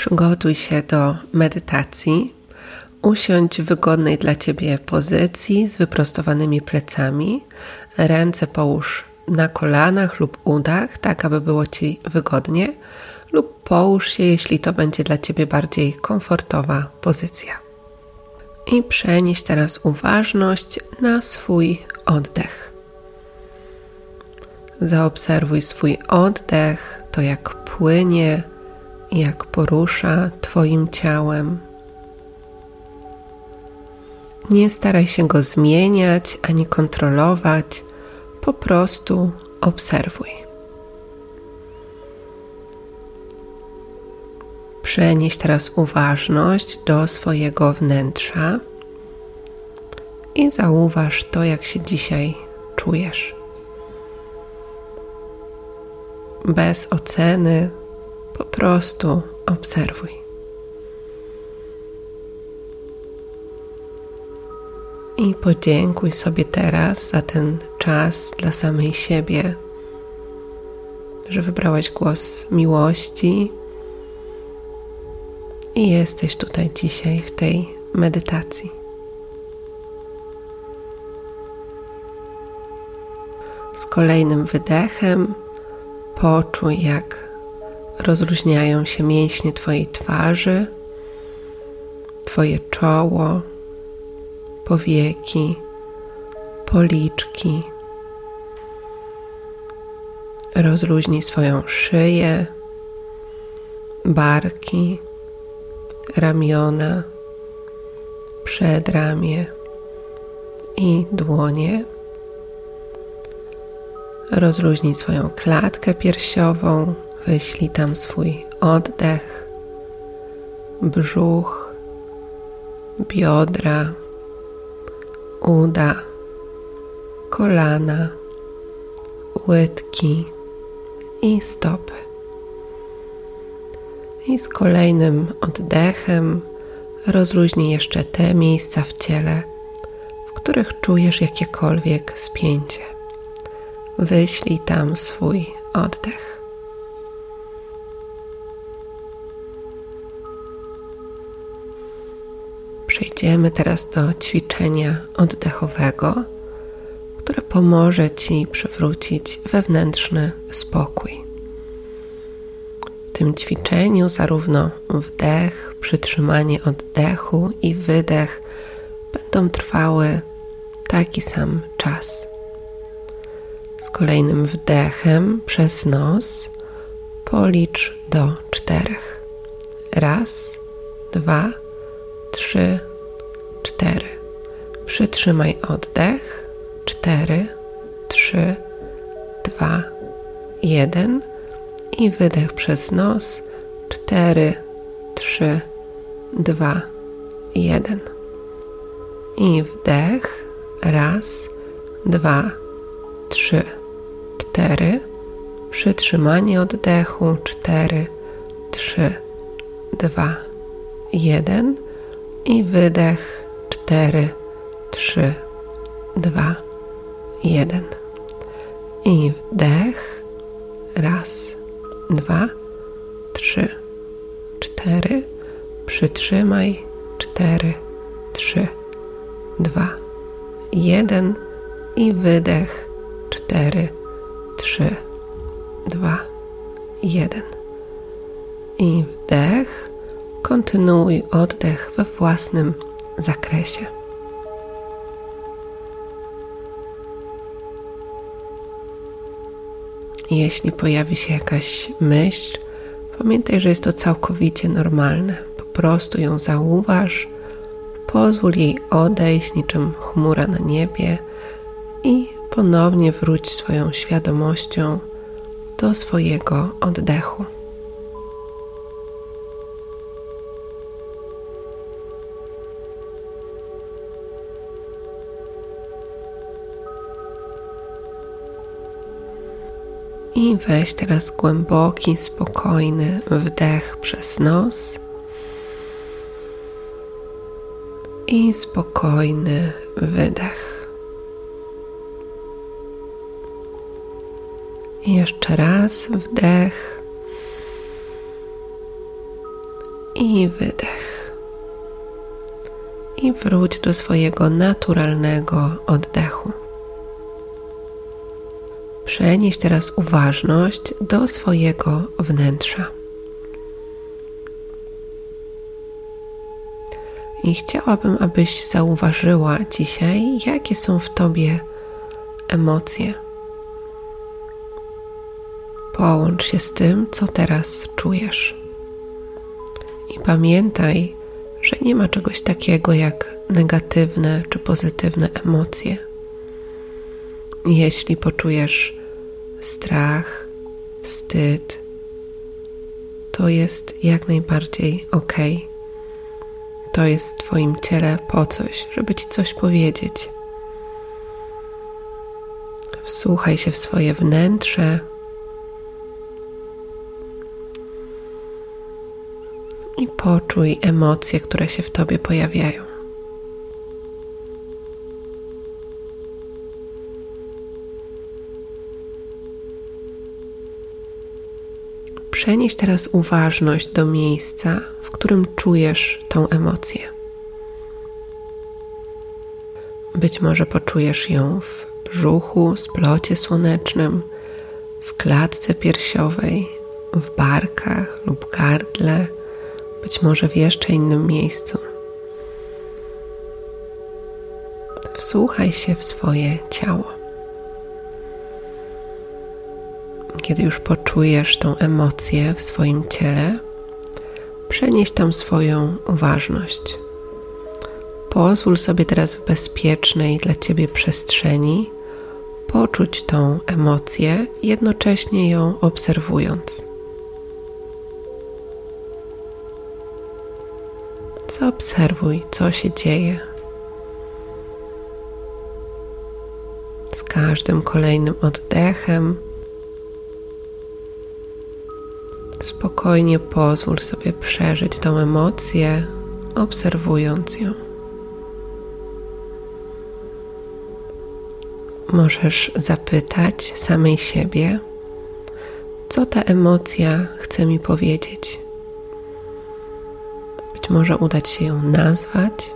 Przygotuj się do medytacji. Usiądź w wygodnej dla Ciebie pozycji z wyprostowanymi plecami. Ręce połóż na kolanach lub udach, tak aby było Ci wygodnie, lub połóż się, jeśli to będzie dla Ciebie bardziej komfortowa pozycja. I przenieś teraz uważność na swój oddech. Zaobserwuj swój oddech, to jak płynie, jak porusza Twoim ciałem. Nie staraj się go zmieniać ani kontrolować, po prostu obserwuj. Przenieś teraz uważność do swojego wnętrza i zauważ to, jak się dzisiaj czujesz. Bez oceny, po prostu obserwuj. I podziękuj sobie teraz za ten czas dla samej siebie, że wybrałaś głos miłości i jesteś tutaj dzisiaj w tej medytacji. Z kolejnym wydechem poczuj, jak rozluźniają się mięśnie Twojej twarzy, Twoje czoło, powieki, policzki. Rozluźnij swoją szyję, barki, ramiona, przedramię i dłonie. Rozluźnij swoją klatkę piersiową, Wyślij tam swój oddech, brzuch, biodra, uda, kolana, łydki i stopy. I z kolejnym oddechem rozluźnij jeszcze te miejsca w ciele, w których czujesz jakiekolwiek spięcie. Wyślij tam swój oddech. Przejdziemy teraz do ćwiczenia oddechowego, które pomoże Ci przywrócić wewnętrzny spokój. W tym ćwiczeniu zarówno wdech, przytrzymanie oddechu i wydech będą trwały taki sam czas. Z kolejnym wdechem przez nos policz do czterech. Raz, dwa, trzy. Przytrzymaj oddech. Cztery, trzy, dwa, jeden i wydech przez nos. Cztery, trzy, dwa, jeden. I wdech. Raz, dwa, trzy, cztery. Przytrzymanie oddechu. Cztery, trzy, dwa, jeden i wydech cztery, trzy, dwa, jeden. I wdech raz, dwa, trzy, cztery. Przytrzymaj cztery, trzy, dwa, jeden i wydech cztery, trzy, dwa, jeden. I wdech kontynuuj oddech we własnym zakresie. Jeśli pojawi się jakaś myśl, pamiętaj, że jest to całkowicie normalne. Po prostu ją zauważ, pozwól jej odejść niczym chmura na niebie i ponownie wróć swoją świadomością do swojego oddechu. I weź teraz głęboki, spokojny wdech przez nos i spokojny wydech. I jeszcze raz wdech i wydech. I wróć do swojego naturalnego oddechu. Przenieś teraz uważność do swojego wnętrza. I chciałabym, abyś zauważyła dzisiaj, jakie są w tobie emocje. Połącz się z tym, co teraz czujesz. I pamiętaj, że nie ma czegoś takiego jak negatywne czy pozytywne emocje. Jeśli poczujesz strach, wstyd, to jest jak najbardziej ok. To jest w Twoim ciele po coś, żeby Ci coś powiedzieć. Wsłuchaj się w swoje wnętrze. I poczuj emocje, które się w tobie pojawiają. Przenieś teraz uważność do miejsca, w którym czujesz tą emocję. Być może poczujesz ją w brzuchu, splocie słonecznym, w klatce piersiowej, w barkach lub gardle, być może w jeszcze innym miejscu. Wsłuchaj się w swoje ciało. Kiedy już poczujesz tą emocję w swoim ciele, przenieś tam swoją uważność. Pozwól sobie teraz w bezpiecznej dla ciebie przestrzeni poczuć tą emocję, jednocześnie ją obserwując. Zaobserwuj, co się dzieje. Z każdym kolejnym oddechem Spokojnie pozwól sobie przeżyć tą emocję, obserwując ją. Możesz zapytać samej siebie, co ta emocja chce mi powiedzieć. Być może udać się ją nazwać.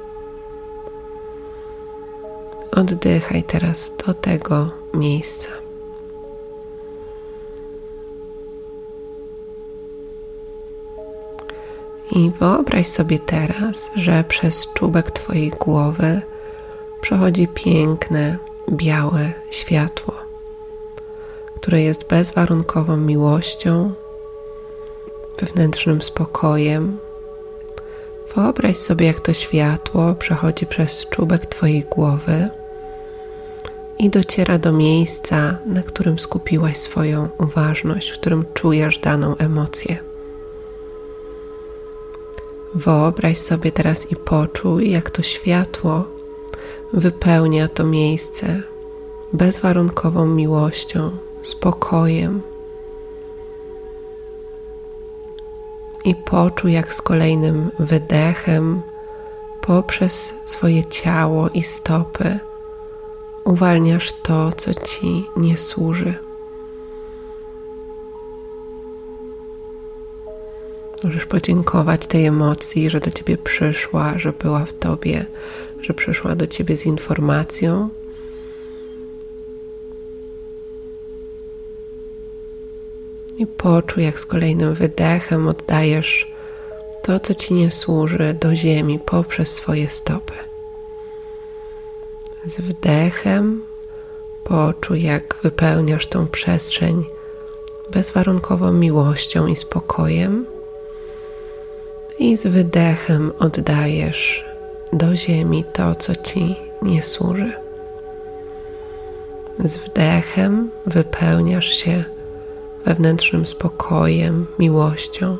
Oddychaj teraz do tego miejsca. I wyobraź sobie teraz, że przez czubek Twojej głowy przechodzi piękne, białe światło, które jest bezwarunkową miłością, wewnętrznym spokojem. Wyobraź sobie, jak to światło przechodzi przez czubek Twojej głowy i dociera do miejsca, na którym skupiłaś swoją uważność, w którym czujesz daną emocję. Wyobraź sobie teraz i poczuj, jak to światło wypełnia to miejsce bezwarunkową miłością, spokojem. I poczuj, jak z kolejnym wydechem poprzez swoje ciało i stopy uwalniasz to, co ci nie służy. Możesz podziękować tej emocji, że do ciebie przyszła, że była w tobie, że przyszła do ciebie z informacją. I poczuj, jak z kolejnym wydechem oddajesz to, co ci nie służy, do ziemi poprzez swoje stopy. Z wdechem poczuj, jak wypełniasz tą przestrzeń bezwarunkową miłością i spokojem i z wydechem oddajesz do ziemi to, co ci nie służy. Z wdechem wypełniasz się wewnętrznym spokojem, miłością,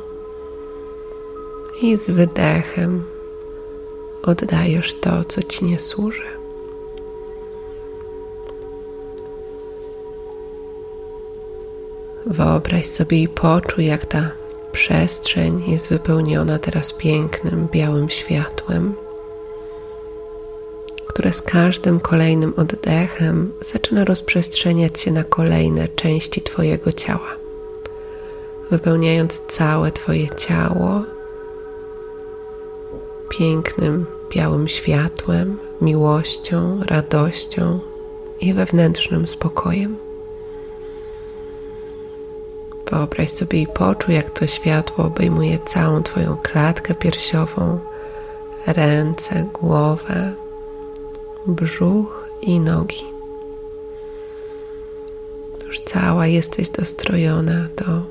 i z wydechem oddajesz to, co ci nie służy. Wyobraź sobie i poczuj, jak ta przestrzeń jest wypełniona teraz pięknym, białym światłem, które z każdym kolejnym oddechem zaczyna rozprzestrzeniać się na kolejne części Twojego ciała, wypełniając całe Twoje ciało pięknym, białym światłem, miłością, radością i wewnętrznym spokojem. Wyobraź sobie i poczuj, jak to światło obejmuje całą Twoją klatkę piersiową, ręce, głowę, brzuch i nogi. Już cała jesteś dostrojona do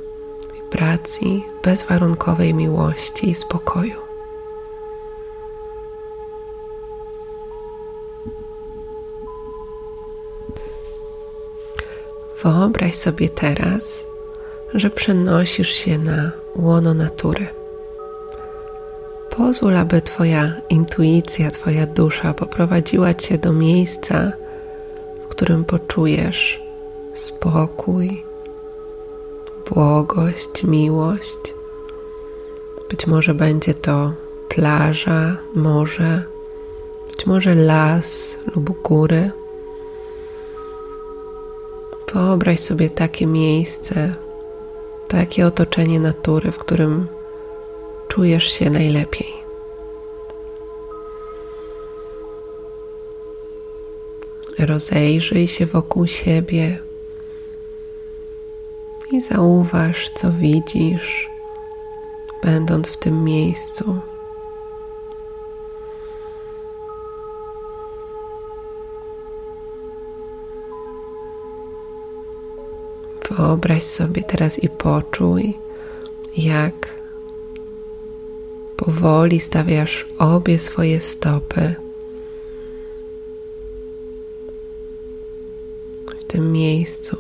wibracji bezwarunkowej miłości i spokoju. Wyobraź sobie teraz, że przenosisz się na łono natury. Pozwól, aby Twoja intuicja, Twoja dusza poprowadziła Cię do miejsca, w którym poczujesz spokój, błogość, miłość. Być może będzie to plaża, morze, być może las lub góry. Wyobraź sobie takie miejsce, takie otoczenie natury, w którym czujesz się najlepiej. Rozejrzyj się wokół siebie i zauważ, co widzisz, będąc w tym miejscu. Wyobraź sobie teraz i poczuj, jak powoli stawiasz obie swoje stopy w tym miejscu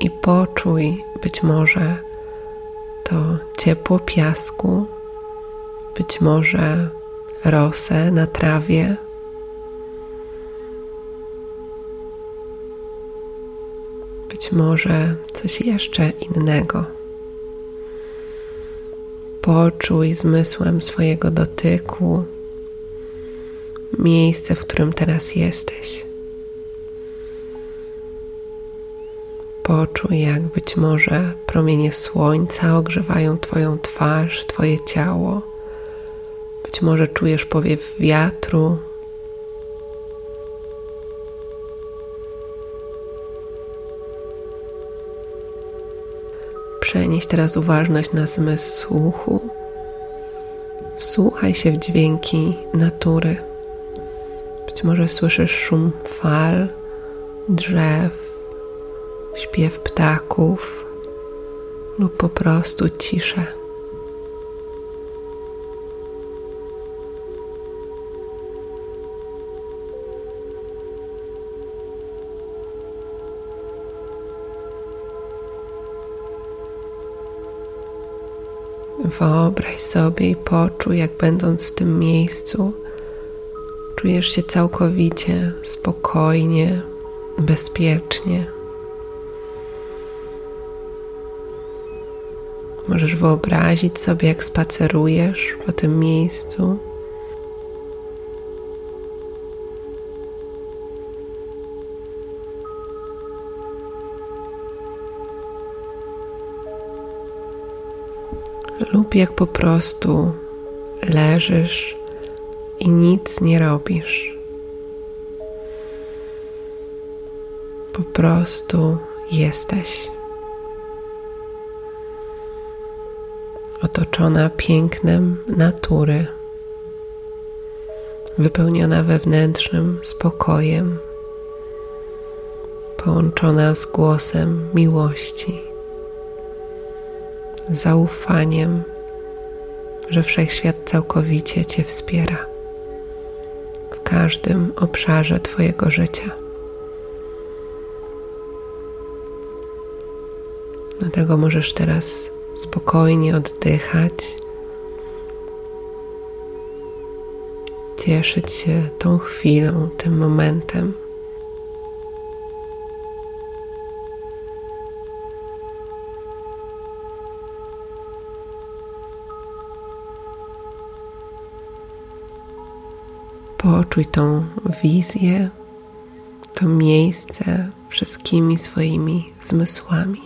i poczuj być może to ciepło piasku, być może rosę na trawie. Może coś jeszcze innego. Poczuj zmysłem swojego dotyku miejsce, w którym teraz jesteś. Poczuj, jak być może promienie słońca ogrzewają Twoją twarz, Twoje ciało. Być może czujesz powiew wiatru. Przenieś teraz uważność na zmysł słuchu. Wsłuchaj się w dźwięki natury. Być może słyszysz szum fal, drzew, śpiew ptaków lub po prostu ciszę. Wyobraź sobie i poczuj, jak będąc w tym miejscu, czujesz się całkowicie spokojnie, bezpiecznie. Możesz wyobrazić sobie, jak spacerujesz po tym miejscu. Lub jak po prostu leżysz i nic nie robisz. Po prostu jesteś. otoczona pięknem natury, wypełniona wewnętrznym spokojem, połączona z głosem miłości, zaufaniem, że wszechświat całkowicie Cię wspiera w każdym obszarze Twojego życia. Dlatego możesz teraz spokojnie oddychać, cieszyć się tą chwilą, tym momentem. Poczuj tą wizję, to miejsce wszystkimi swoimi zmysłami.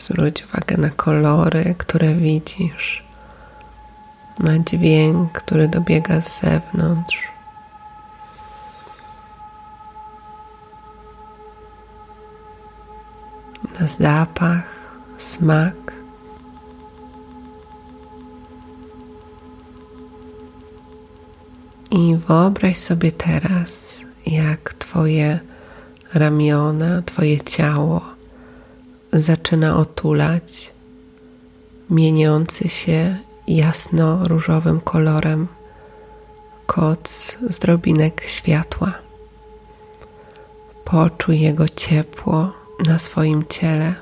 Zwróć uwagę na kolory, które widzisz, na dźwięk, który dobiega z zewnątrz. Na zapach, smak. Wyobraź sobie teraz, jak Twoje ramiona, Twoje ciało zaczyna otulać mieniący się jasno-różowym kolorem koc z drobinek światła. Poczuj jego ciepło na swoim ciele.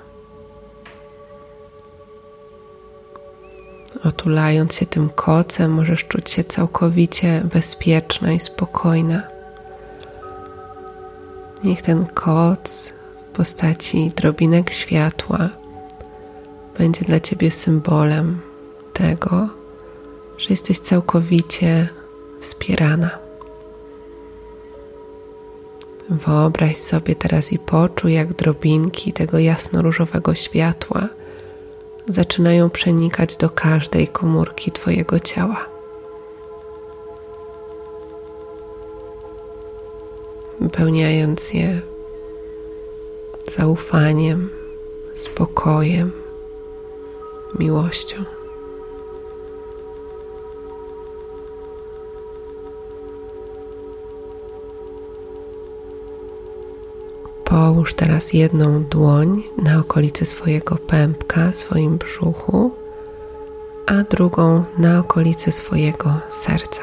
Otulając się tym kocem, możesz czuć się całkowicie bezpieczna i spokojna. Niech ten koc w postaci drobinek światła będzie dla Ciebie symbolem tego, że jesteś całkowicie wspierana. Wyobraź sobie teraz i poczuj, jak drobinki tego jasno-różowego światła zaczynają przenikać do każdej komórki Twojego ciała. Wypełniając je zaufaniem, spokojem, miłością. Połóż teraz jedną dłoń na okolicy swojego pępka, swoim brzuchu, a drugą na okolicy swojego serca.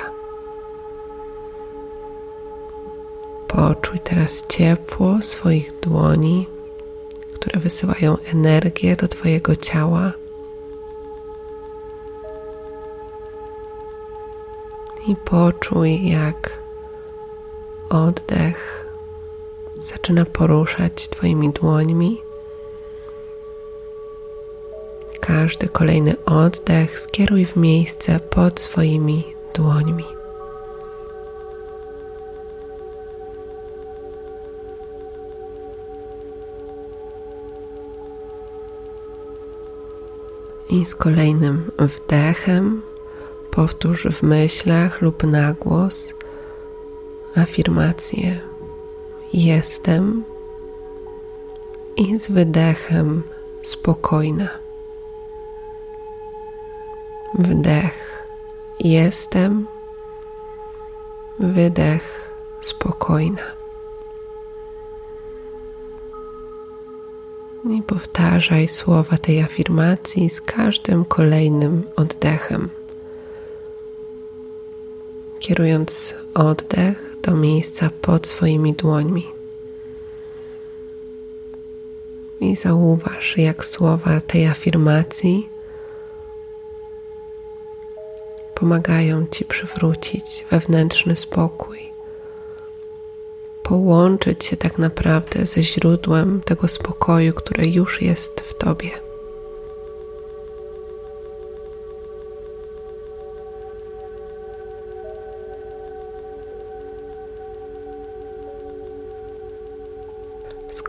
Poczuj teraz ciepło swoich dłoni, które wysyłają energię do Twojego ciała. I poczuj, jak oddech zaczyna poruszać Twoimi dłońmi. Każdy kolejny oddech skieruj w miejsce pod swoimi dłońmi. I z kolejnym wdechem powtórz w myślach lub na głos afirmację jestem i z wydechem spokojna. Wdech jestem, wydech spokojna. I powtarzaj słowa tej afirmacji z każdym kolejnym oddechem. Kierując oddech do miejsca pod swoimi dłońmi. I zauważ, jak słowa tej afirmacji pomagają Ci przywrócić wewnętrzny spokój, połączyć się tak naprawdę ze źródłem tego spokoju, które już jest w Tobie.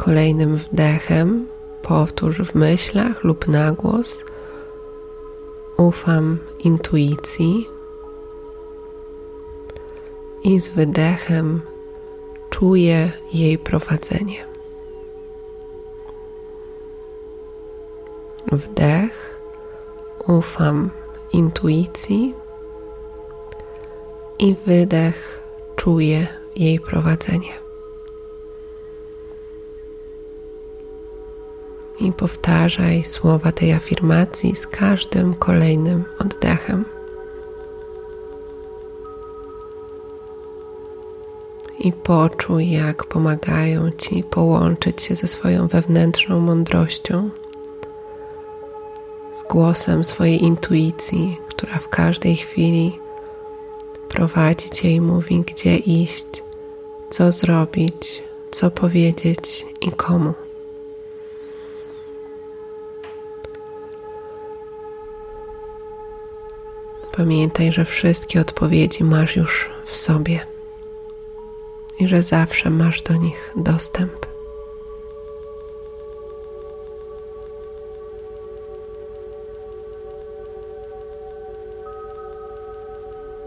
Kolejnym wdechem powtórz w myślach lub na głos: Ufam intuicji. I z wydechem czuję jej prowadzenie. Wdech, ufam intuicji i wydech, czuję jej prowadzenie. I powtarzaj słowa tej afirmacji z każdym kolejnym oddechem. I poczuj, jak pomagają ci połączyć się ze swoją wewnętrzną mądrością, z głosem swojej intuicji, która w każdej chwili prowadzi cię i mówi, gdzie iść, co zrobić, co powiedzieć i komu. Pamiętaj, że wszystkie odpowiedzi masz już w sobie i że zawsze masz do nich dostęp.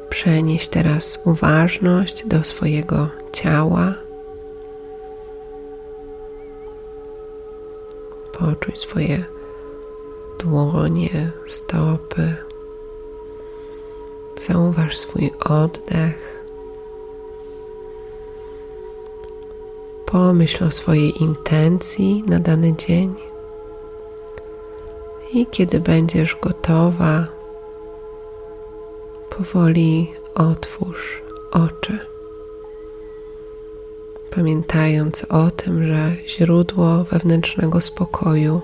Przenieś teraz uważność do swojego ciała. Poczuj swoje dłonie, stopy. Zauważ swój oddech. Pomyśl o swojej intencji na dany dzień. I kiedy będziesz gotowa, powoli otwórz oczy. Pamiętając o tym, że źródło wewnętrznego spokoju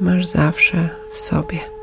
masz zawsze w sobie.